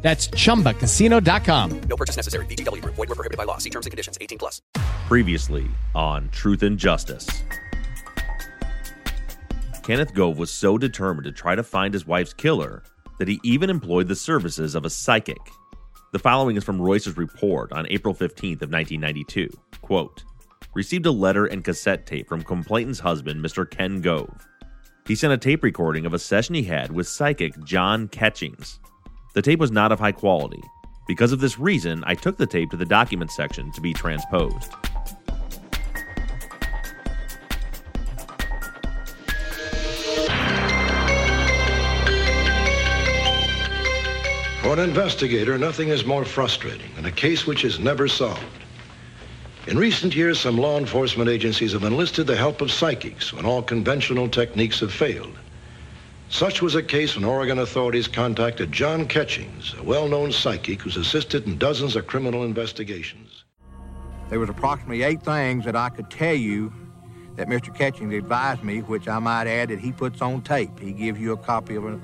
That's chumbacasino.com. No purchase necessary. VGW Group. Void were prohibited by law. See terms and conditions. 18 plus. Previously on Truth and Justice. Kenneth Gove was so determined to try to find his wife's killer that he even employed the services of a psychic. The following is from Royce's report on April 15th of 1992. Quote, received a letter and cassette tape from complainant's husband, Mr. Ken Gove. He sent a tape recording of a session he had with psychic John Catchings. The tape was not of high quality. Because of this reason, I took the tape to the document section to be transposed. For an investigator, nothing is more frustrating than a case which is never solved. In recent years, some law enforcement agencies have enlisted the help of psychics when all conventional techniques have failed. Such was a case when Oregon authorities contacted John Catchings, a well-known psychic who's assisted in dozens of criminal investigations. There was approximately eight things that I could tell you that Mr. Catchings advised me, which I might add that he puts on tape. He gives you a copy of a,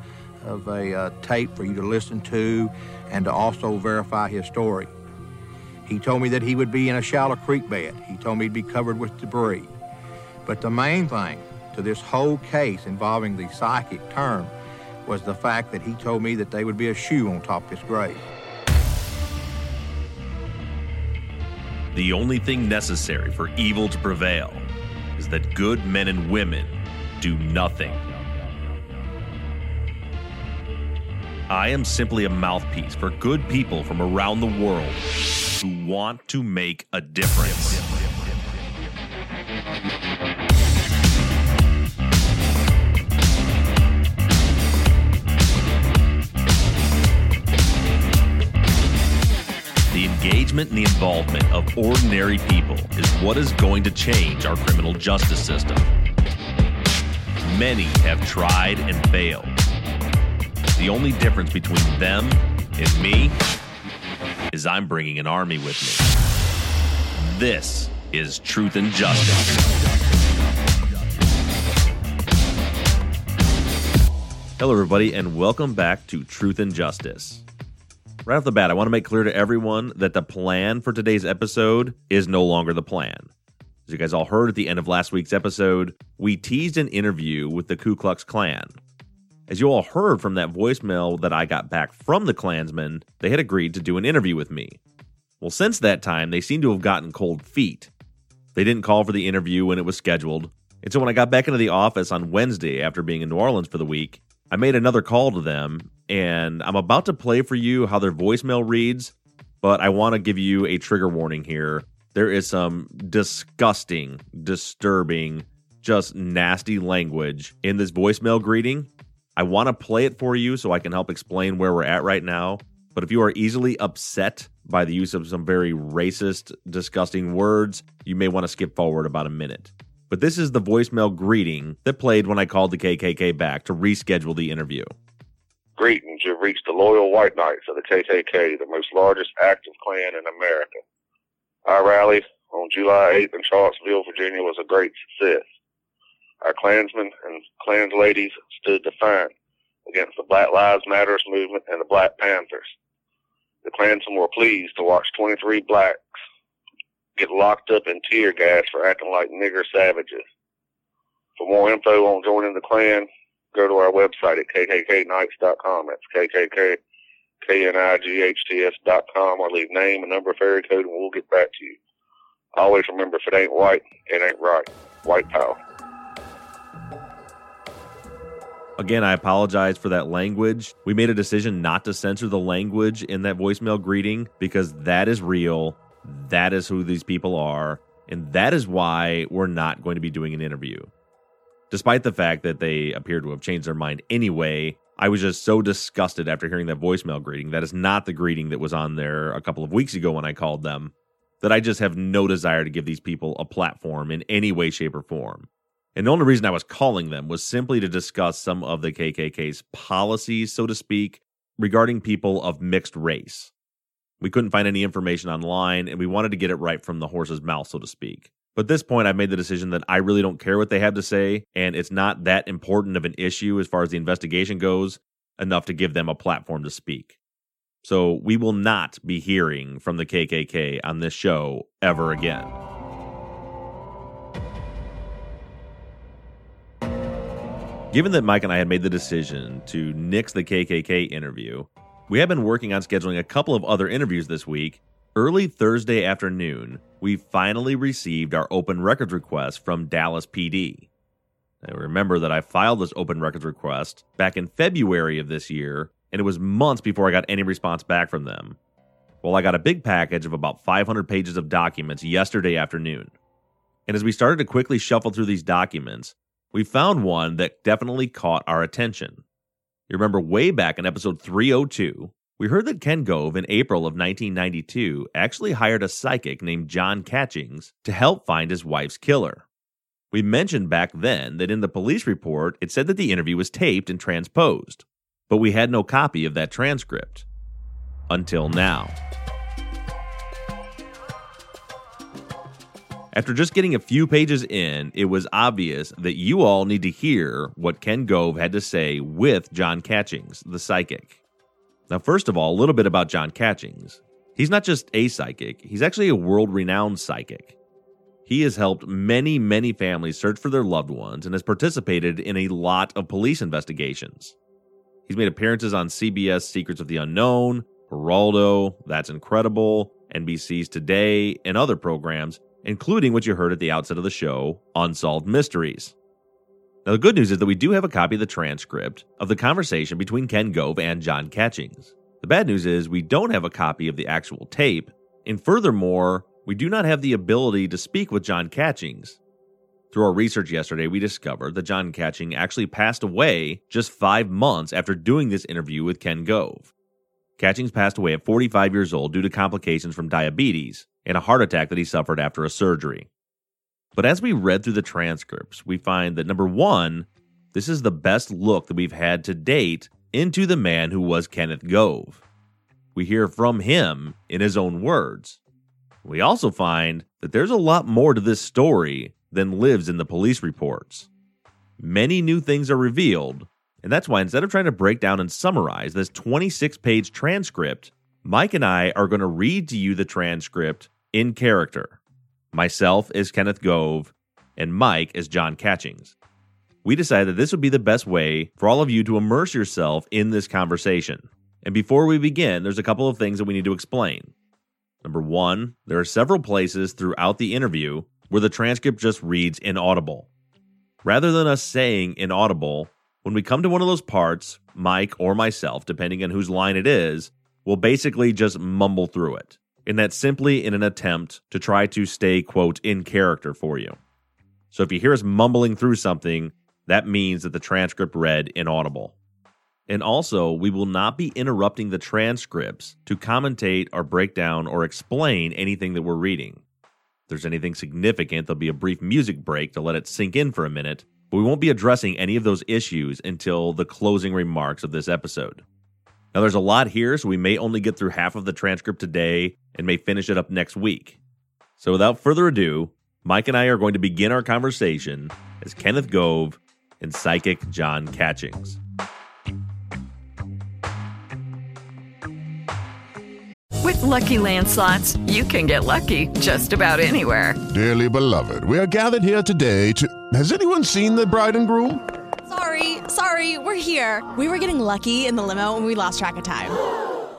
of a uh, tape for you to listen to and to also verify his story. He told me that he would be in a shallow creek bed. He told me he'd be covered with debris. But the main thing to this whole case involving the psychic term was the fact that he told me that they would be a shoe on top of his grave. The only thing necessary for evil to prevail is that good men and women do nothing. I am simply a mouthpiece for good people from around the world who want to make a difference. Engagement and the involvement of ordinary people is what is going to change our criminal justice system. Many have tried and failed. The only difference between them and me is I'm bringing an army with me. This is Truth and Justice. Hello, everybody, and welcome back to Truth and Justice. Right off the bat, I want to make clear to everyone that the plan for today's episode is no longer the plan. As you guys all heard at the end of last week's episode, we teased an interview with the Ku Klux Klan. As you all heard from that voicemail that I got back from the Klansmen, they had agreed to do an interview with me. Well, since that time, they seem to have gotten cold feet. They didn't call for the interview when it was scheduled, and so when I got back into the office on Wednesday after being in New Orleans for the week, I made another call to them, and I'm about to play for you how their voicemail reads, but I want to give you a trigger warning here. There is some disgusting, disturbing, just nasty language in this voicemail greeting. I want to play it for you so I can help explain where we're at right now. But if you are easily upset by the use of some very racist, disgusting words, you may want to skip forward about a minute. But this is the voicemail greeting that played when I called the KKK back to reschedule the interview. Greetings, you've reached the loyal white knights of the KKK, the most largest active Klan in America. Our rally on July 8th in Charlottesville, Virginia was a great success. Our Klansmen and Klans ladies stood defiant against the Black Lives Matters movement and the Black Panthers. The Klansmen were pleased to watch 23 blacks get locked up in tear gas for acting like nigger savages. For more info on joining the Klan, go to our website at kkknights.com. That's KKK, K-N-I-G-H-T-S dot com or leave name and number of area code and we'll get back to you. Always remember, if it ain't white, it ain't right. White power. Again, I apologize for that language. We made a decision not to censor the language in that voicemail greeting because that is real. That is who these people are. And that is why we're not going to be doing an interview. Despite the fact that they appear to have changed their mind anyway, I was just so disgusted after hearing that voicemail greeting. That is not the greeting that was on there a couple of weeks ago when I called them. that I just have no desire to give these people a platform in any way, shape, or form. And the only reason I was calling them was simply to discuss some of the KKK's policies, so to speak, regarding people of mixed race. We couldn't find any information online, and we wanted to get it right from the horse's mouth, so to speak. But this point, I've made the decision that I really don't care what they have to say, and it's not that important of an issue as far as the investigation goes, enough to give them a platform to speak. So we will not be hearing from the KKK on this show ever again. Given that Mike and I had made the decision to nix the KKK interview, we have been working on scheduling a couple of other interviews this week. Early Thursday afternoon, we finally received our open records request from Dallas PD. Now, remember that I filed this open records request back in February of this year, and it was months before I got any response back from them. Well, I got a big package of about 500 pages of documents yesterday afternoon. And as we started to quickly shuffle through these documents, we found one that definitely caught our attention. You remember way back in episode 302, we heard that Ken Gove in April of 1992 actually hired a psychic named John Catchings to help find his wife's killer. We mentioned back then that in the police report it said that the interview was taped and transposed, but we had no copy of that transcript. Until now. After just getting a few pages in, it was obvious that you all need to hear what Ken Gove had to say with John Catchings, the psychic. Now, first of all, a little bit about John Catchings. He's not just a psychic, he's actually a world renowned psychic. He has helped many, many families search for their loved ones and has participated in a lot of police investigations. He's made appearances on CBS Secrets of the Unknown, Geraldo, That's Incredible, NBC's Today, and other programs, including what you heard at the outset of the show Unsolved Mysteries. Now, the good news is that we do have a copy of the transcript of the conversation between Ken Gove and John Catchings. The bad news is we don't have a copy of the actual tape, and furthermore, we do not have the ability to speak with John Catchings. Through our research yesterday, we discovered that John Catching actually passed away just five months after doing this interview with Ken Gove. Catchings passed away at 45 years old due to complications from diabetes, and a heart attack that he suffered after a surgery. But as we read through the transcripts, we find that number one, this is the best look that we've had to date into the man who was Kenneth Gove. We hear from him in his own words. We also find that there's a lot more to this story than lives in the police reports. Many new things are revealed, and that's why instead of trying to break down and summarize this 26 page transcript, Mike and I are going to read to you the transcript in character. Myself is Kenneth Gove, and Mike is John Catchings. We decided that this would be the best way for all of you to immerse yourself in this conversation. And before we begin, there's a couple of things that we need to explain. Number one, there are several places throughout the interview where the transcript just reads inaudible. Rather than us saying inaudible, when we come to one of those parts, Mike or myself, depending on whose line it is, will basically just mumble through it and that's simply in an attempt to try to stay, quote, in character for you. So if you hear us mumbling through something, that means that the transcript read inaudible. And also, we will not be interrupting the transcripts to commentate or break down or explain anything that we're reading. If there's anything significant, there'll be a brief music break to let it sink in for a minute, but we won't be addressing any of those issues until the closing remarks of this episode. Now, there's a lot here, so we may only get through half of the transcript today and may finish it up next week. So, without further ado, Mike and I are going to begin our conversation as Kenneth Gove and psychic John Catchings. With lucky landslots, you can get lucky just about anywhere. Dearly beloved, we are gathered here today to. Has anyone seen the bride and groom? Sorry, sorry, we're here. We were getting lucky in the limo and we lost track of time.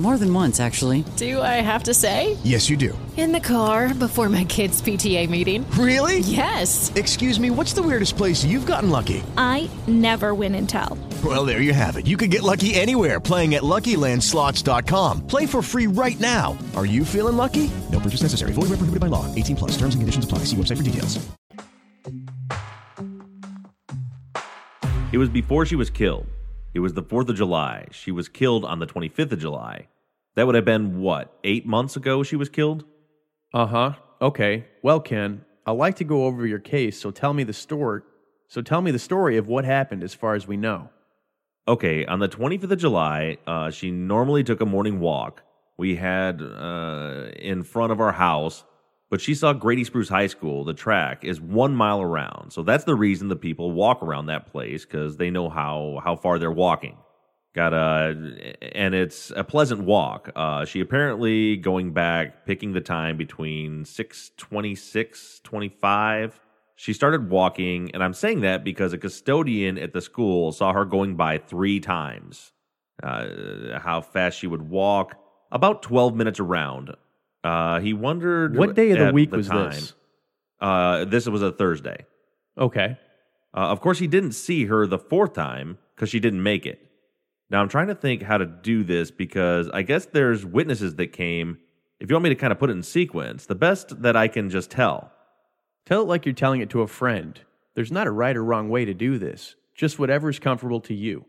More than once, actually. Do I have to say? Yes, you do. In the car before my kids' PTA meeting. Really? Yes. Excuse me, what's the weirdest place you've gotten lucky? I never win and tell. Well, there you have it. You can get lucky anywhere playing at LuckyLandSlots.com. Play for free right now. Are you feeling lucky? No purchase necessary. Void where prohibited by law. 18 plus. Terms and conditions apply. See website for details. It was before she was killed. It was the 4th of July. She was killed on the 25th of July. That would have been what, eight months ago she was killed? Uh huh. Okay. Well, Ken, I'd like to go over your case, so tell me the story. So tell me the story of what happened as far as we know. Okay, on the 25th of July, uh, she normally took a morning walk. We had uh, in front of our house, but she saw Grady Spruce High School. The track is one mile around, so that's the reason the people walk around that place because they know how how far they're walking. Got a, and it's a pleasant walk. Uh, she apparently going back, picking the time between 626, 25. She started walking, and I'm saying that because a custodian at the school saw her going by three times. Uh, how fast she would walk, about 12 minutes around. Uh, he wondered What day of the week was time- this? Uh, this was a Thursday. Okay. Uh, of course, he didn't see her the fourth time because she didn't make it. Now, I'm trying to think how to do this because I guess there's witnesses that came. If you want me to kind of put it in sequence, the best that I can just tell. Tell it like you're telling it to a friend. There's not a right or wrong way to do this, just whatever is comfortable to you.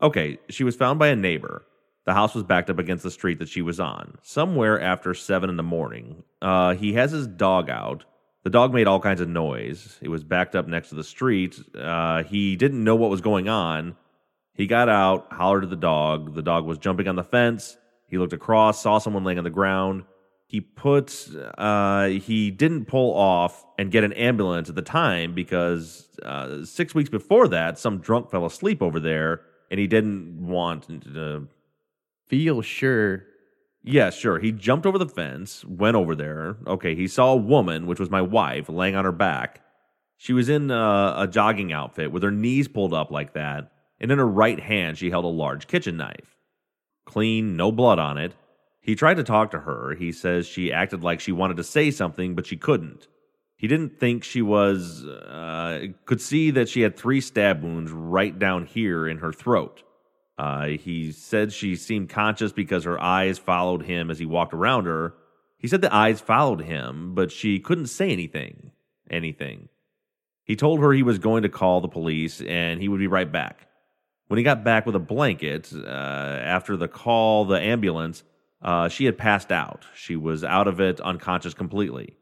Okay, she was found by a neighbor. The house was backed up against the street that she was on, somewhere after 7 in the morning. Uh, he has his dog out. The dog made all kinds of noise. It was backed up next to the street. Uh, he didn't know what was going on. He got out, hollered at the dog. The dog was jumping on the fence. He looked across, saw someone laying on the ground. He put, uh, he didn't pull off and get an ambulance at the time because uh, six weeks before that, some drunk fell asleep over there and he didn't want to feel sure. Yeah, sure. He jumped over the fence, went over there. Okay, he saw a woman, which was my wife, laying on her back. She was in uh, a jogging outfit with her knees pulled up like that, and in her right hand she held a large kitchen knife. Clean, no blood on it. He tried to talk to her. He says she acted like she wanted to say something, but she couldn't. He didn't think she was, uh, could see that she had three stab wounds right down here in her throat. Uh, he said she seemed conscious because her eyes followed him as he walked around her. He said the eyes followed him, but she couldn't say anything. Anything. He told her he was going to call the police and he would be right back. When he got back with a blanket, uh, after the call, the ambulance, uh, she had passed out. She was out of it, unconscious completely.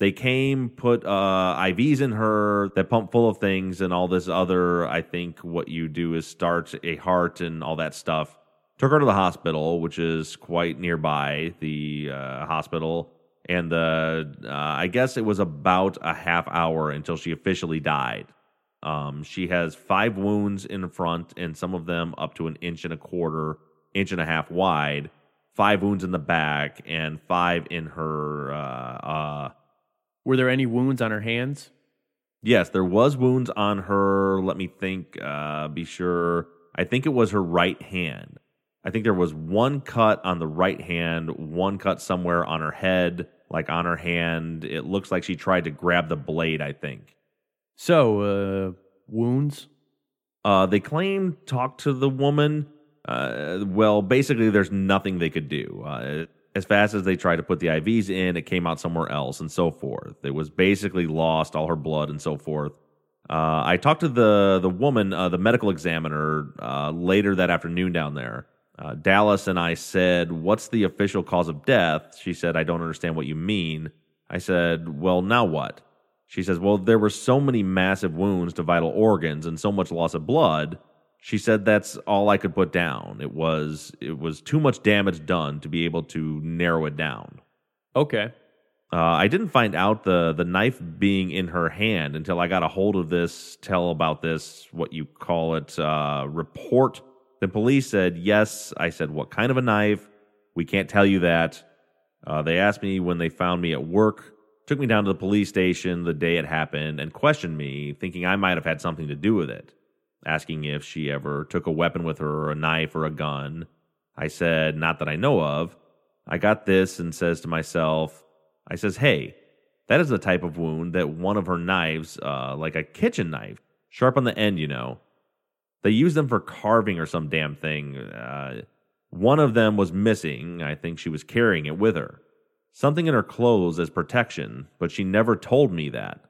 They came, put uh, IVs in her that pump full of things and all this other. I think what you do is start a heart and all that stuff. Took her to the hospital, which is quite nearby, the uh, hospital. And the, uh, I guess it was about a half hour until she officially died. Um, she has five wounds in front, and some of them up to an inch and a quarter, inch and a half wide. Five wounds in the back, and five in her. Uh, uh, Were there any wounds on her hands? yes, there was wounds on her. Let me think. Uh, be sure. I think it was her right hand. I think there was one cut on the right hand, one cut somewhere on her head, like on her hand. It looks like she tried to grab the blade. I think. So, uh, wounds? Uh, they claim talk to the woman. Uh, well, basically, there's nothing they could do. As fast as they tried to put the IVs in, it came out somewhere else, and so forth. It was basically lost all her blood and so forth. Uh, I talked to the the woman, uh, the medical examiner, uh, later that afternoon down there. Uh, Dallas and I said, "What's the official cause of death?" She said, "I don't understand what you mean." I said, "Well, now what?" She says, Well, there were so many massive wounds to vital organs and so much loss of blood. She said that's all I could put down. It was it was too much damage done to be able to narrow it down. Okay. Uh, I didn't find out the the knife being in her hand until I got a hold of this. Tell about this, what you call it, uh, report. The police said yes. I said, what kind of a knife? We can't tell you that. Uh, they asked me when they found me at work took me down to the police station the day it happened and questioned me, thinking I might have had something to do with it, asking if she ever took a weapon with her or a knife or a gun. I said, Not that I know of. I got this and says to myself, I says, Hey, that is the type of wound that one of her knives, uh, like a kitchen knife, sharp on the end, you know. They use them for carving or some damn thing. Uh, one of them was missing. I think she was carrying it with her. Something in her clothes as protection, but she never told me that.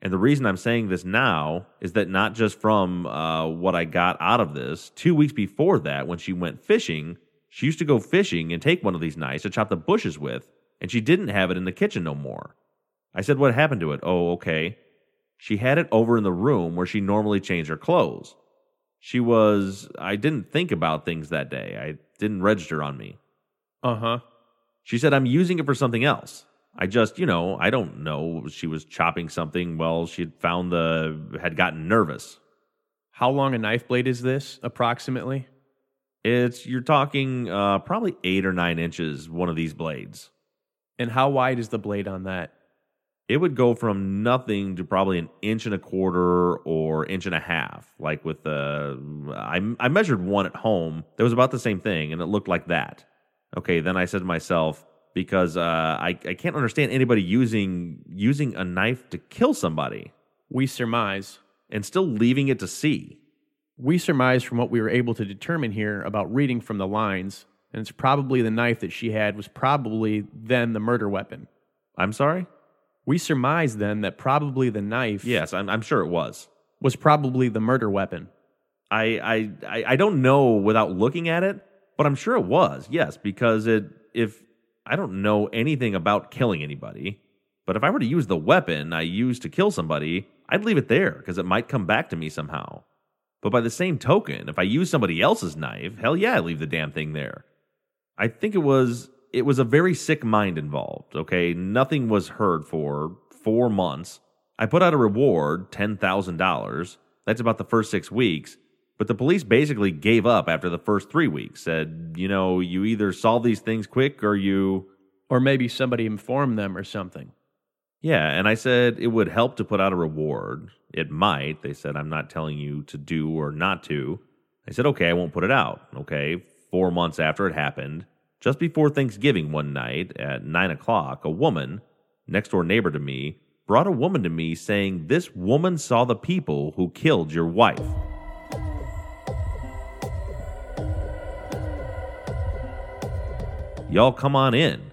And the reason I'm saying this now is that not just from uh, what I got out of this, two weeks before that, when she went fishing, she used to go fishing and take one of these knives to chop the bushes with, and she didn't have it in the kitchen no more. I said, What happened to it? Oh, okay. She had it over in the room where she normally changed her clothes. She was, I didn't think about things that day. I didn't register on me. Uh huh. She said, I'm using it for something else. I just, you know, I don't know. She was chopping something. Well, she had found the, had gotten nervous. How long a knife blade is this, approximately? It's, you're talking uh, probably eight or nine inches, one of these blades. And how wide is the blade on that? It would go from nothing to probably an inch and a quarter or inch and a half. Like with the, I, I measured one at home that was about the same thing, and it looked like that. Okay, then I said to myself, because uh, I, I can't understand anybody using using a knife to kill somebody We surmise. and still leaving it to see. We surmise from what we were able to determine here about reading from the lines, and it's probably the knife that she had was probably then the murder weapon. I'm sorry? We surmise then that probably the knife Yes, I'm, I'm sure it was. was probably the murder weapon. I, I I I don't know without looking at it, but I'm sure it was. Yes, because it if I don't know anything about killing anybody, but if I were to use the weapon I used to kill somebody, I'd leave it there because it might come back to me somehow. But by the same token, if I use somebody else's knife, hell yeah, I leave the damn thing there. I think it was it was a very sick mind involved, okay? Nothing was heard for 4 months. I put out a reward, $10,000. That's about the first 6 weeks. But the police basically gave up after the first 3 weeks. Said, "You know, you either solve these things quick or you Or maybe somebody informed them or something. yeah, and I said it would help to put out a reward. It might. They said, I'm not telling you to do or not to. I said, okay, I won't put it out. Okay. Four months after it happened, just before Thanksgiving one night at nine o'clock, a woman, next door neighbor to me, brought a woman to me saying, This woman saw the people who killed your wife. Y'all come on in.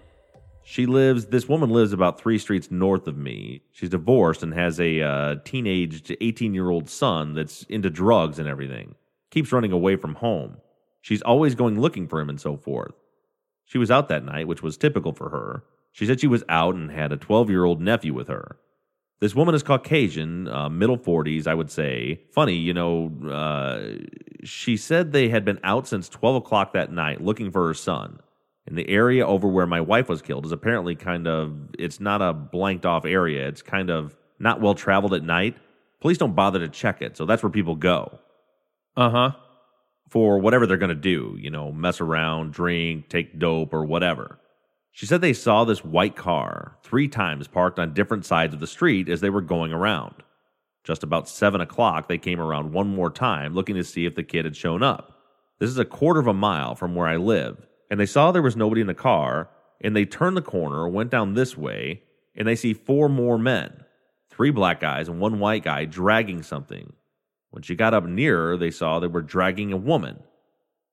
She lives, this woman lives about three streets north of me. She's divorced and has a uh, teenaged 18 year old son that's into drugs and everything. Keeps running away from home. She's always going looking for him and so forth. She was out that night, which was typical for her. She said she was out and had a 12 year old nephew with her. This woman is Caucasian, uh, middle 40s, I would say. Funny, you know, uh, she said they had been out since 12 o'clock that night looking for her son. And the area over where my wife was killed is apparently kind of, it's not a blanked off area. It's kind of not well traveled at night. Police don't bother to check it, so that's where people go Uh huh. for whatever they're going to do, you know, mess around, drink, take dope, or whatever. She said they saw this white car three times parked on different sides of the street as they were going around. Just about seven o'clock, they came around one more time looking to see if the kid had shown up. This is a quarter of a mile from where I live, and they saw there was nobody in the car, and they turned the corner, went down this way, and they see four more men three black guys and one white guy dragging something. When she got up nearer, they saw they were dragging a woman.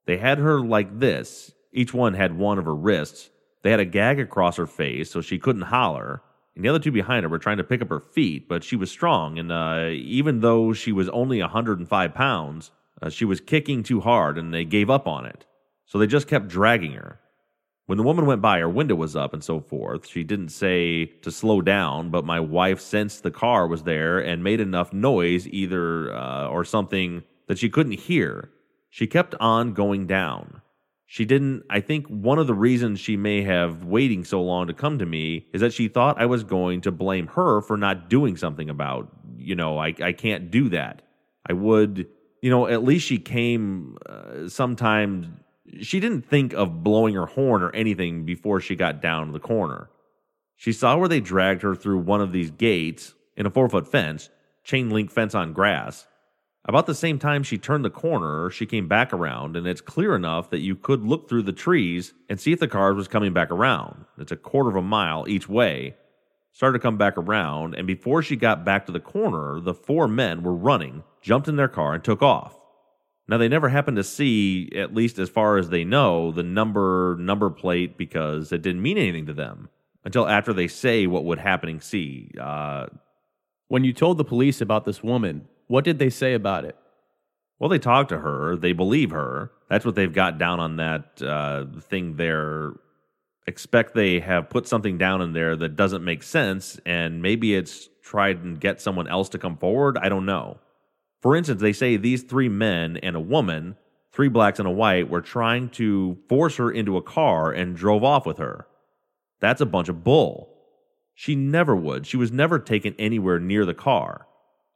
They had her like this. Each one had one of her wrists. They had a gag across her face so she couldn't holler. And the other two behind her were trying to pick up her feet, but she was strong. And uh, even though she was only 105 pounds, uh, she was kicking too hard and they gave up on it. So they just kept dragging her. When the woman went by, her window was up and so forth. She didn't say to slow down, but my wife sensed the car was there and made enough noise, either uh, or something that she couldn't hear. She kept on going down. She didn't, I think one of the reasons she may have waiting so long to come to me is that she thought I was going to blame her for not doing something about, you know, I, I can't do that. I would, you know, at least she came uh, sometimes. She didn't think of blowing her horn or anything before she got down to the corner. She saw where they dragged her through one of these gates in a four foot fence, chain link fence on grass. About the same time she turned the corner, she came back around, and it's clear enough that you could look through the trees and see if the car was coming back around. It's a quarter of a mile each way. Started to come back around, and before she got back to the corner, the four men were running, jumped in their car, and took off. Now they never happened to see, at least as far as they know, the number number plate because it didn't mean anything to them until after they say what would happening see. Uh, When you told the police about this woman, what did they say about it? Well, they talk to her. They believe her. That's what they've got down on that uh, thing there. Expect they have put something down in there that doesn't make sense, and maybe it's tried and get someone else to come forward. I don't know. For instance, they say these three men and a woman, three blacks and a white, were trying to force her into a car and drove off with her. That's a bunch of bull. She never would. She was never taken anywhere near the car.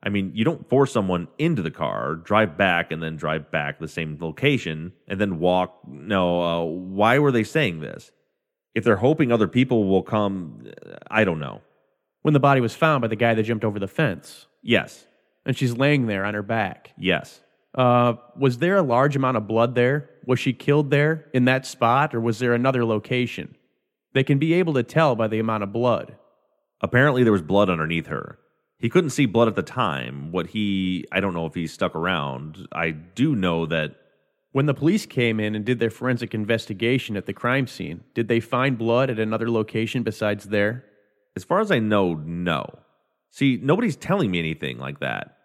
I mean, you don't force someone into the car, drive back, and then drive back the same location, and then walk. No, uh, why were they saying this? If they're hoping other people will come, I don't know. When the body was found by the guy that jumped over the fence. Yes. And she's laying there on her back. Yes. Uh, was there a large amount of blood there? Was she killed there in that spot, or was there another location? They can be able to tell by the amount of blood. Apparently, there was blood underneath her. He couldn't see blood at the time. What he, I don't know if he stuck around. I do know that When the police came in and did their forensic investigation at the crime scene, did they find blood at another location besides there? As far as I know, no. See, nobody's telling me anything like that.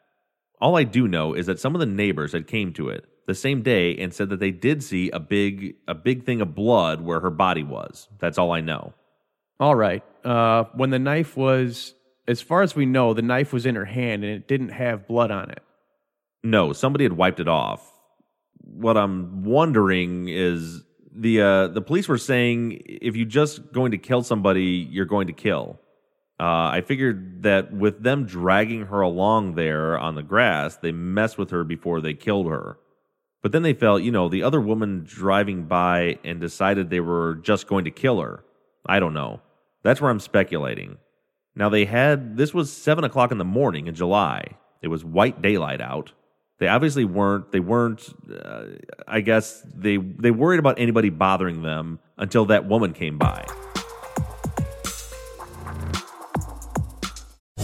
All I do know is that some of the neighbors had came to it the same day and said that they did see a big a big thing of blood where her body was. That's all I know. All right. Uh, when the knife was, as far as we know, the knife was in her hand and it didn't have blood on it. No, somebody had wiped it off. What I'm wondering is the uh, the police were saying if you're just going to kill somebody, you're going to kill. Uh, I figured that with them dragging her along there on the grass, they messed with her before they killed her. But then they felt, you know, the other woman driving by and decided they were just going to kill her. I don't know. That's where I'm speculating. Now they had this was seven o'clock in the morning in July. It was white daylight out. They obviously weren't. They weren't. Uh, I guess they they worried about anybody bothering them until that woman came by.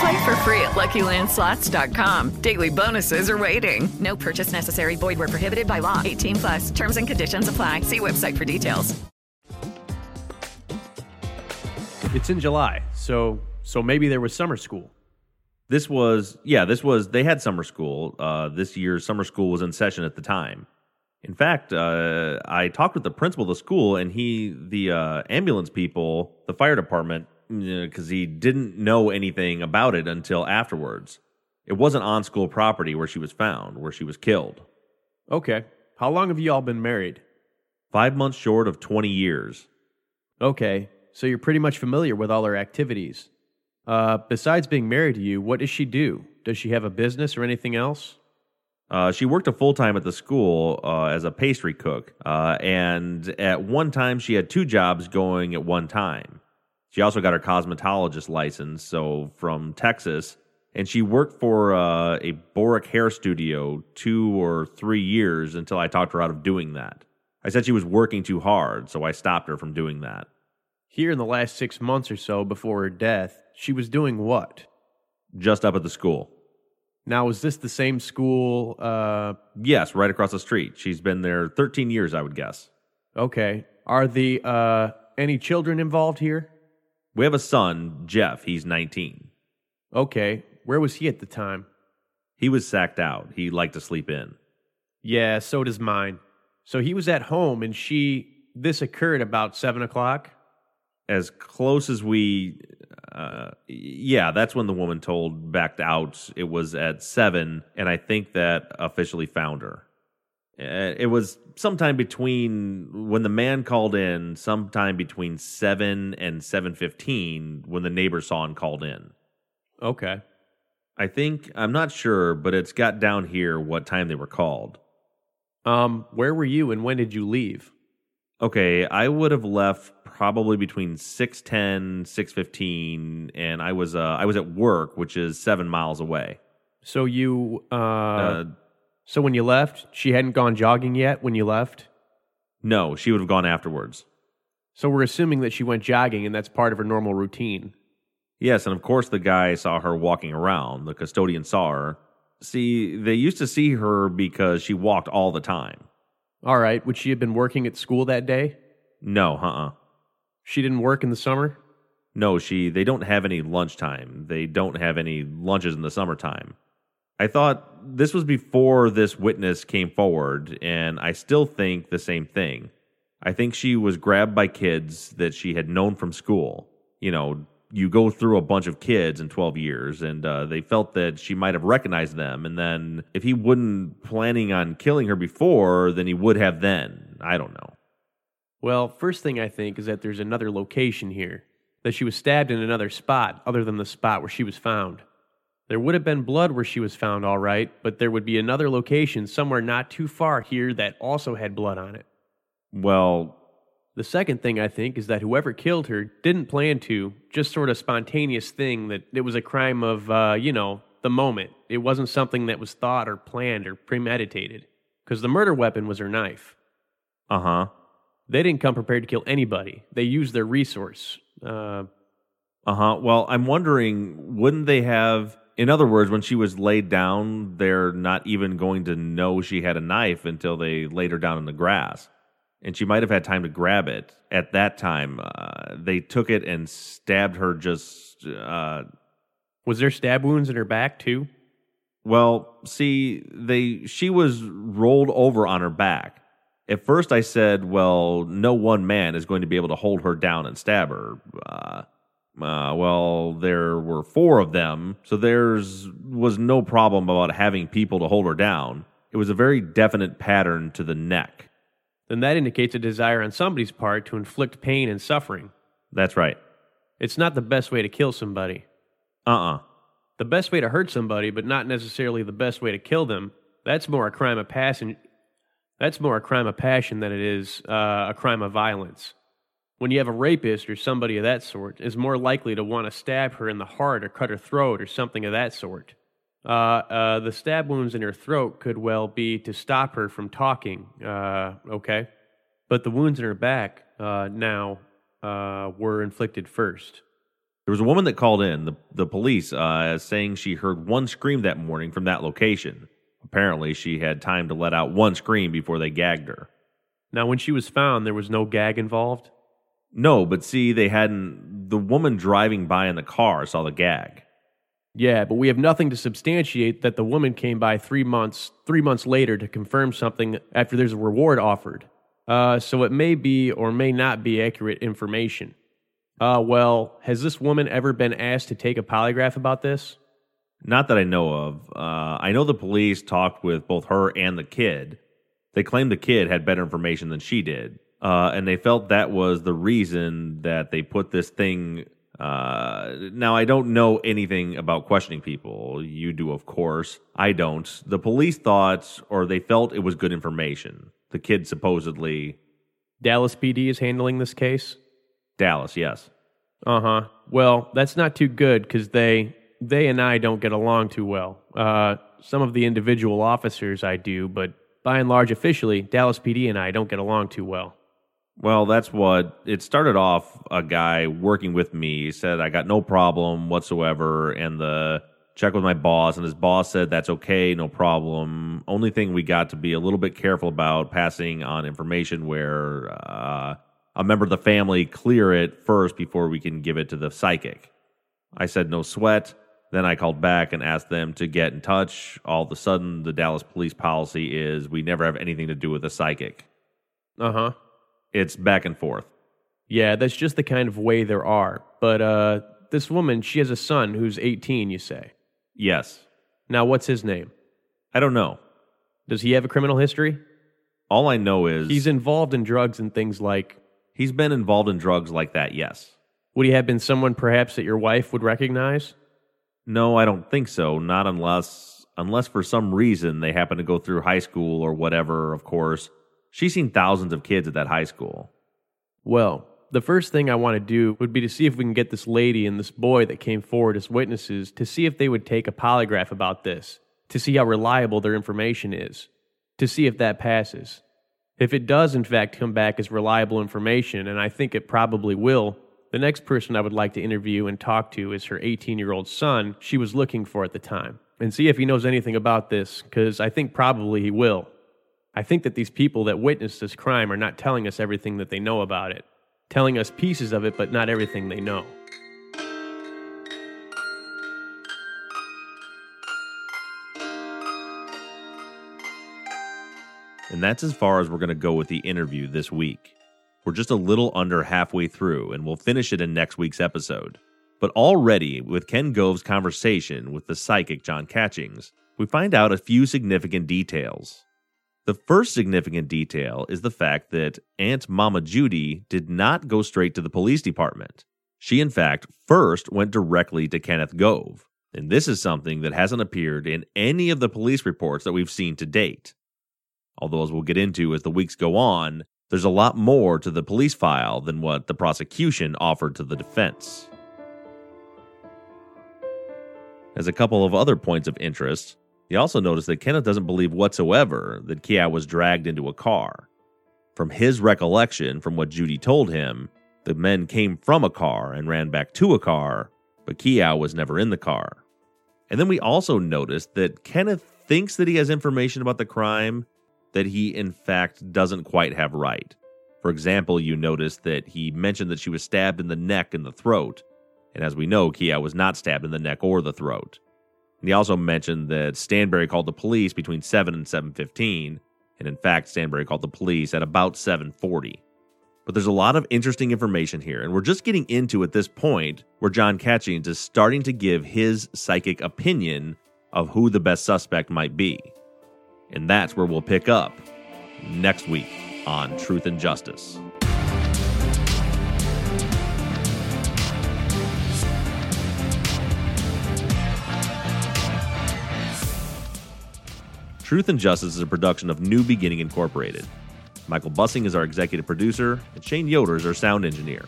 Play for free at LuckyLandSlots.com. Daily bonuses are waiting. No purchase necessary. Void where prohibited by law. 18 plus. Terms and conditions apply. See website for details. It's in July, so so maybe there was summer school. This was yeah, this was they had summer school. Uh, this year's summer school was in session at the time. In fact, uh, I talked with the principal of the school, and he, the uh, ambulance people, the fire department, because he didn't know anything about it until afterwards. It wasn't on school property where she was found, where she was killed. Okay. How long have you all been married? Five months short of 20 years. Okay. So you're pretty much familiar with all her activities. Uh, besides being married to you, what does she do? Does she have a business or anything else? Uh, she worked a full time at the school uh, as a pastry cook, uh, and at one time she had two jobs going at one time. She also got her cosmetologist license, so from Texas, and she worked for uh, a Boric hair studio two or three years until I talked her out of doing that. I said she was working too hard, so I stopped her from doing that. Here in the last six months or so before her death, she was doing what? Just up at the school. Now, is this the same school? Uh, Yes, right across the street. She's been there 13 years, I would guess. okay. Are the uh, any children involved here? We have a son, Jeff. He's 19. Okay. Where was he at the time? He was sacked out. He liked to sleep in. Yeah, so does mine. So he was at home, and she. This occurred about seven o'clock. As close as we. Uh, yeah, that's when the woman told backed out. It was at seven, and I think that officially found her. Uh, It was sometime between when the man called in, sometime between seven and seven fifteen when the neighbor saw and called in. Okay. I think I'm not sure, but it's got down here what time they were called. Um, where were you and when did you leave? Okay, I would have left probably between 6:10, 6:15 and I was uh I was at work, which is 7 miles away. So you uh, Uh, so when you left, she hadn't gone jogging yet when you left? no, she would have gone afterwards. So we're assuming that she went jogging and that's part of her normal routine. Yes, and of course the guy saw her walking around. The custodian saw her. See, they used to see her because she walked all the time. All right, would she have been working at school that day? No, uh-uh. She didn't work in the summer? No, she they don't have any lunchtime. They don't have any lunches in the summertime. I thought this was before this witness came forward, and I still think the same thing. I think she was grabbed by kids that she had known from school. You know, you go through a bunch of kids in 12 years, and uh, they felt that she might have recognized them. And then if he wouldn't planning on killing her before, then he would have then. I don't know. Well, first thing I think is that there's another location here. That she was stabbed in another spot other than the spot where she was found. There would have been blood where she was found, all right, but there would be another location somewhere not too far here that also had blood on it. Well, The second thing I think is that whoever killed her didn't plan to, just sort of spontaneous thing that it was a crime of, uh, you know, the moment. It wasn't something that was thought or planned or premeditated. Because the murder weapon was her knife. uh huh. They didn't come prepared to kill anybody. They used their resource. Uh, Uh huh. Well, I'm wondering, wouldn't they have, in other words, when she was laid down, they're not even going to know she had a knife until they laid her down in the grass. And she might have had time to grab it. At that time, uh, they took it and stabbed her just, uh, was there stab wounds in her back too? well, see, they, she was rolled over on her back. At first, I said, well, no one man is going to be able to hold her down and stab her. Uh, uh, well, there were four of them, so there's was no problem about having people to hold her down. It was a very definite pattern to the neck. Then that indicates a desire on somebody's part to inflict pain and suffering. That's right. It's not the best way to kill somebody. Uh uh The best way to hurt somebody, but not necessarily the best way to kill them. That's more a crime of passion. That's more a crime of passion than it is uh, a crime of violence. When you have a rapist or somebody of that sort, is more likely to want to stab her in the heart or cut her throat or something of that sort. Uh, uh, the stab wounds in her throat could well be to stop her from talking. Uh, okay, but the wounds in her back uh, now uh, were inflicted first. There was a woman that called in, the, the police, uh, saying she heard one scream that morning from that location. Apparently, she had time to let out one scream before they gagged her. Now, when she was found, there was no gag involved. No, but see, they hadn't. The woman driving by in the car saw the gag. Yeah, but we have nothing to substantiate that the woman came by three months three months later to confirm something after there's a reward offered. Uh, so it may be or may not be accurate information. Uh, well, has this woman ever been asked to take a polygraph about this? Not that I know of. Uh, I know the police talked with both her and the kid. They claimed the kid had better information than she did. Uh, and they felt that was the reason that they put this thing. Uh, now, I don't know anything about questioning people. You do, of course. I don't. The police thought, or they felt it was good information. The kid supposedly. Dallas PD is handling this case. Dallas, yes. Uh huh. Well, that's not too good because they they and I don't get along too well. Uh, some of the individual officers I do, but by and large, officially, Dallas PD and I don't get along too well. Well, that's what it started off. A guy working with me said, I got no problem whatsoever. And the check with my boss, and his boss said, That's okay, no problem. Only thing we got to be a little bit careful about passing on information where uh, a member of the family clear it first before we can give it to the psychic. I said, No sweat. Then I called back and asked them to get in touch. All of a sudden, the Dallas police policy is we never have anything to do with a psychic. Uh huh. It's back and forth. Yeah, that's just the kind of way there are. But uh, this woman, she has a son who's 18, you say. Yes. Now, what's his name? I don't know. Does he have a criminal history? All I know is He's involved in drugs and things like. he's been involved in drugs like that, yes. Would he have been someone perhaps that your wife would recognize? No, I don't think so. Not unless unless for some reason they happen to go through high school or whatever, of course. She's seen thousands of kids at that high school. Well, the first thing I want to do would be to see if we can get this lady and this boy that came forward as witnesses to see if they would take a polygraph about this, to see how reliable their information is, to see if that passes. If it does, in fact, come back as reliable information, and I think it probably will, the next person I would like to interview and talk to is her 18 year old son she was looking for at the time, and see if he knows anything about this, because I think probably he will. I think that these people that witnessed this crime are not telling us everything that they know about it, telling us pieces of it, but not everything they know. And that's as far as we're going to go with the interview this week. We're just a little under halfway through, and we'll finish it in next week's episode. But already, with Ken Gove's conversation with the psychic John Catchings, we find out a few significant details. The first significant detail is the fact that Aunt Mama Judy did not go straight to the police department. She, in fact, first went directly to Kenneth Gove. And this is something that hasn't appeared in any of the police reports that we've seen to date. Although, as we'll get into as the weeks go on, there's a lot more to the police file than what the prosecution offered to the defense. As a couple of other points of interest, he also noticed that Kenneth doesn't believe whatsoever that Keow was dragged into a car. From his recollection, from what Judy told him, the men came from a car and ran back to a car, but Keow was never in the car. And then we also noticed that Kenneth thinks that he has information about the crime that he, in fact, doesn't quite have right. For example, you notice that he mentioned that she was stabbed in the neck and the throat, and as we know, Keow was not stabbed in the neck or the throat. He also mentioned that Stanberry called the police between 7 and 7:15, and in fact, Stanberry called the police at about 7:40. But there's a lot of interesting information here, and we're just getting into at this point where John Catchings is starting to give his psychic opinion of who the best suspect might be. And that's where we'll pick up next week on Truth and Justice. Truth and Justice is a production of New Beginning Incorporated. Michael Bussing is our executive producer, and Shane Yoder is our sound engineer.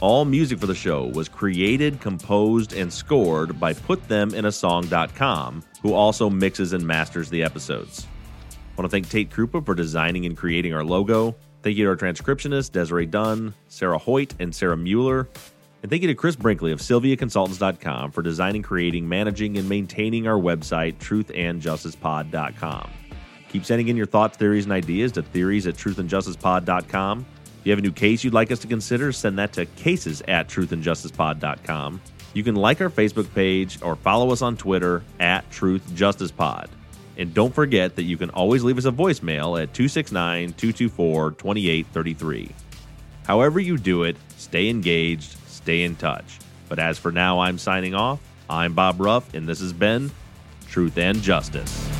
All music for the show was created, composed, and scored by PutThemInASong.com, who also mixes and masters the episodes. I want to thank Tate Krupa for designing and creating our logo. Thank you to our transcriptionist, Desiree Dunn, Sarah Hoyt, and Sarah Mueller. And thank you to Chris Brinkley of SylviaConsultants.com for designing, creating, managing, and maintaining our website, truthandjusticepod.com. Keep sending in your thoughts, theories, and ideas to theories at truthandjusticepod.com. If you have a new case you'd like us to consider, send that to cases at truthandjusticepod.com. You can like our Facebook page or follow us on Twitter at truthjusticepod. And don't forget that you can always leave us a voicemail at 269 224 2833. However, you do it, stay engaged, stay in touch. But as for now, I'm signing off. I'm Bob Ruff, and this has been Truth and Justice.